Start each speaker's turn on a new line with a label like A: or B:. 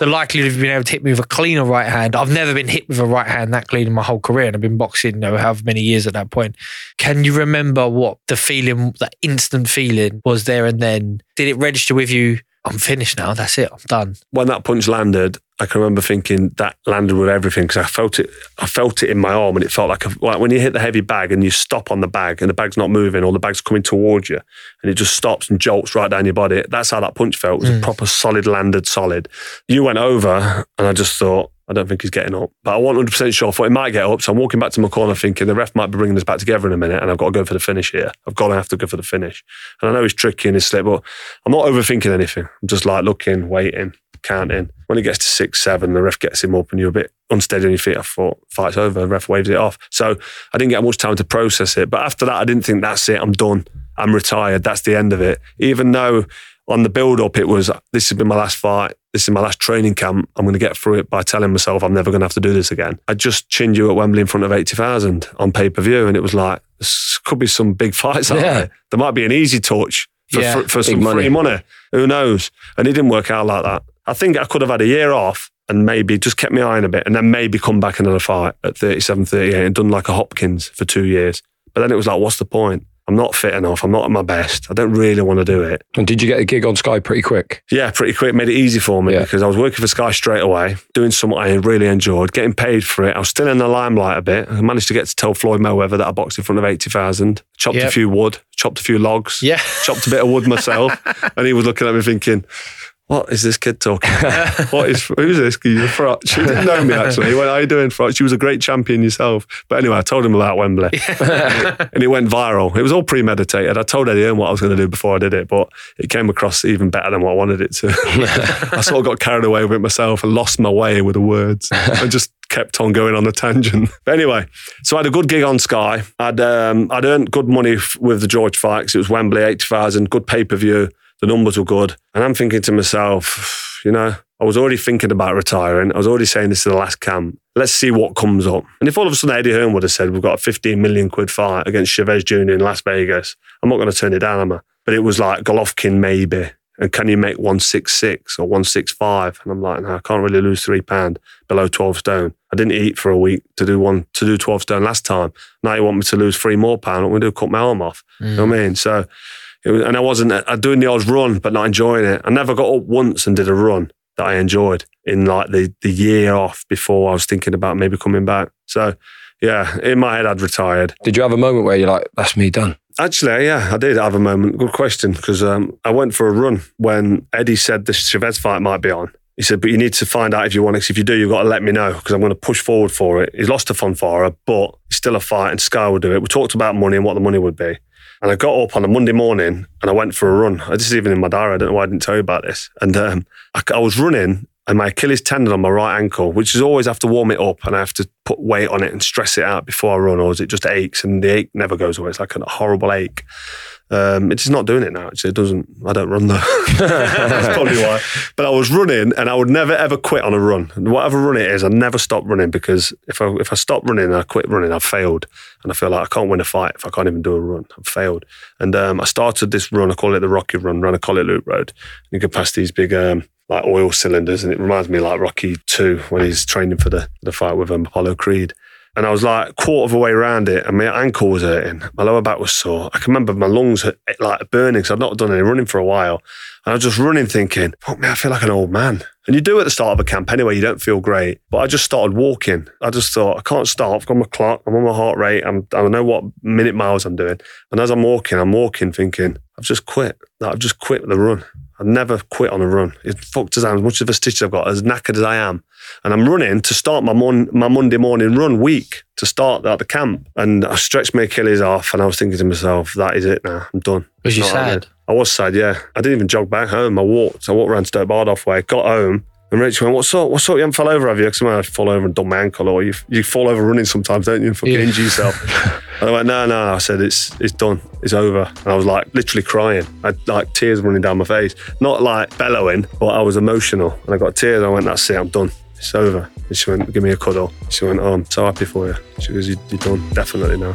A: The likelihood of being able to hit me with a cleaner right hand, I've never been hit with a right hand that clean in my whole career, and I've been boxing, you know, however many years at that point. Can you remember what the feeling, that instant feeling was there and then? Did it register with you? I'm finished now. That's it. I'm done.
B: when that punch landed, I can remember thinking that landed with everything because I felt it. I felt it in my arm, and it felt like, a, like when you hit the heavy bag and you stop on the bag, and the bag's not moving, or the bag's coming towards you, and it just stops and jolts right down your body. That's how that punch felt. It was a mm. proper solid landed, solid. You went over, and I just thought. I don't think he's getting up, but I wasn't 100 percent sure. I thought he might get up, so I'm walking back to my corner, thinking the ref might be bringing us back together in a minute, and I've got to go for the finish here. I've got to have to go for the finish, and I know he's tricky in his slip, but I'm not overthinking anything. I'm just like looking, waiting, counting. When he gets to six, seven, the ref gets him up and you're a bit unsteady on your feet. I thought, fight's over. The ref waves it off. So I didn't get much time to process it. But after that, I didn't think that's it. I'm done. I'm retired. That's the end of it. Even though on the build up, it was, this has been my last fight. This is my last training camp. I'm going to get through it by telling myself I'm never going to have to do this again. I just chinned you at Wembley in front of 80,000 on pay per view. And it was like, this could be some big fights out
A: Yeah.
B: there. There might be an easy touch for,
A: Yeah,
B: for, for some
C: money.
B: free money. Who knows? And it didn't work out like that. I think I could have had a year off and maybe just kept my eye on a bit and then maybe come back another fight at 37, 38 and done like a Hopkins for two years. But then it was like, what's the point? I'm not fit enough. I'm not at my best. I don't really want to do it.
C: And did you get a gig on Sky pretty quick?
B: Yeah, pretty quick. Made it easy for me
C: Yeah.
B: because I was working for Sky straight away, doing something I really enjoyed, getting paid for it. I was still in the limelight a bit. I managed to get to tell Floyd Mayweather that I boxed in front of 80,000, chopped a few wood, chopped a few logs,
A: Yeah.
B: chopped a bit of wood myself. and he was looking at me thinking, what is this kid talking about? what is, who's this? You're Froch. She didn't know me actually. He went, how you doing, Froch? You was a great champion yourself. But anyway, I told him about Wembley and it went viral. It was all premeditated. I told Eddie Hearn what I was going to do before I did it, but it came across even better than what I wanted it to. I sort of got carried away with it myself and lost my way with the words. I just kept on going on a tangent. But anyway, so I had a good gig on Sky. I'd um, I'd earned good money f- with the George 'cause it was Wembley, eighty thousand, good pay per view. The numbers were good, and I'm thinking to myself, you know, I was already thinking about retiring. I was already saying this is the last camp. Let's see what comes up. And if all of a sudden Eddie Hearn would have said, we've got a 15 million quid fight against Chavez Jr. in Las Vegas, I'm not going to turn it down, am I? But it was like Golovkin maybe. And can you make 166 or 165? And I'm like, no, I can't really lose three pound below 12 stone. I didn't eat for a week to do one to do 12 stone last time. Now you want me to lose three more pound. I'm going to Cut my arm off. You know what I mm. mean? So was, and I wasn't I doing the odd run, but not enjoying it. I never got up once and did a run. that I enjoyed in like the the year off before I was thinking about maybe coming back. So yeah, in my head I'd retired.
C: Did you have a moment where you're like, that's me done?
B: Actually, yeah, I did have a moment. Good question, because um, I went for a run when Eddie said the Chavez fight might be on. He said, but you need to find out if you want it. If you do, you've got to let me know because I'm going to push forward for it. He's lost to Fonfara, but it's still a fight and Sky will do it. We talked about money and what the money would be. And I got up on a Monday morning and I went for a run. This is even in my diary. I don't know why I didn't tell you about this. And um, I, I was running and my Achilles tendon on my right ankle, which is always have to warm it up and I have to put weight on it and stress it out before I run, or is it just aches and the ache never goes away? It's like a horrible ache. Um, it's just not doing it now. Actually, it doesn't. I don't run though. That's probably why. But I was running, and I would never ever quit on a run. And Whatever run it is, I never stop running because if I if I stop running and I quit running, I've failed, and I feel like I can't win a fight if I can't even do a run. I've failed. And um, I started this run. I call it the Rocky Run. Ran a Colwick Loop Road. You go past these big. Um, like oil cylinders, and it reminds me like Rocky Two when he's training for the the fight with um, Apollo Creed. And I was like quarter of a way around it, and my ankle was hurting. My lower back was sore. I can remember my lungs hurt, eh, like burning because I'd not done any running for a while. And I was just running, thinking, "Fuck me, I feel like an old man." And you do at the start of a camp anyway. You don't feel great, but I just started walking. I just thought, I can't stop. I've got my clock. I'm on my heart rate. I'm, I know what minute miles I'm doing. And as I'm walking, I'm walking, thinking, I've just quit. Like, I've just quit the run. I'd never quit on a run. It's fucked as I am, as much of a stitch I've got, as knackered as I am. And I'm running to start my, mon- my Monday morning run week to start at the camp. And I stretched my Achilles off and I was thinking to myself, that is it now. I'm done.
A: Was you sad?
B: I was sad, yeah. I didn't even jog back home. I walked. I walked around Stoke Bardolph way, got home. And Rachel went, what's up? What's up? You haven't fell over, have you? Because I fall over and done my ankle, or you, you fall over running sometimes, don't you? And fucking
A: Yeah.
B: injure yourself. and I went, no, no. I said, it's it's done. It's over. And I was like literally crying. I had like tears running down my face. Not like bellowing, but I was emotional. And I got tears. I went, that's it. I'm done. It's over. And she went, give me a cuddle. She went, oh, I'm so happy for you. She goes, you, you're done. Definitely now.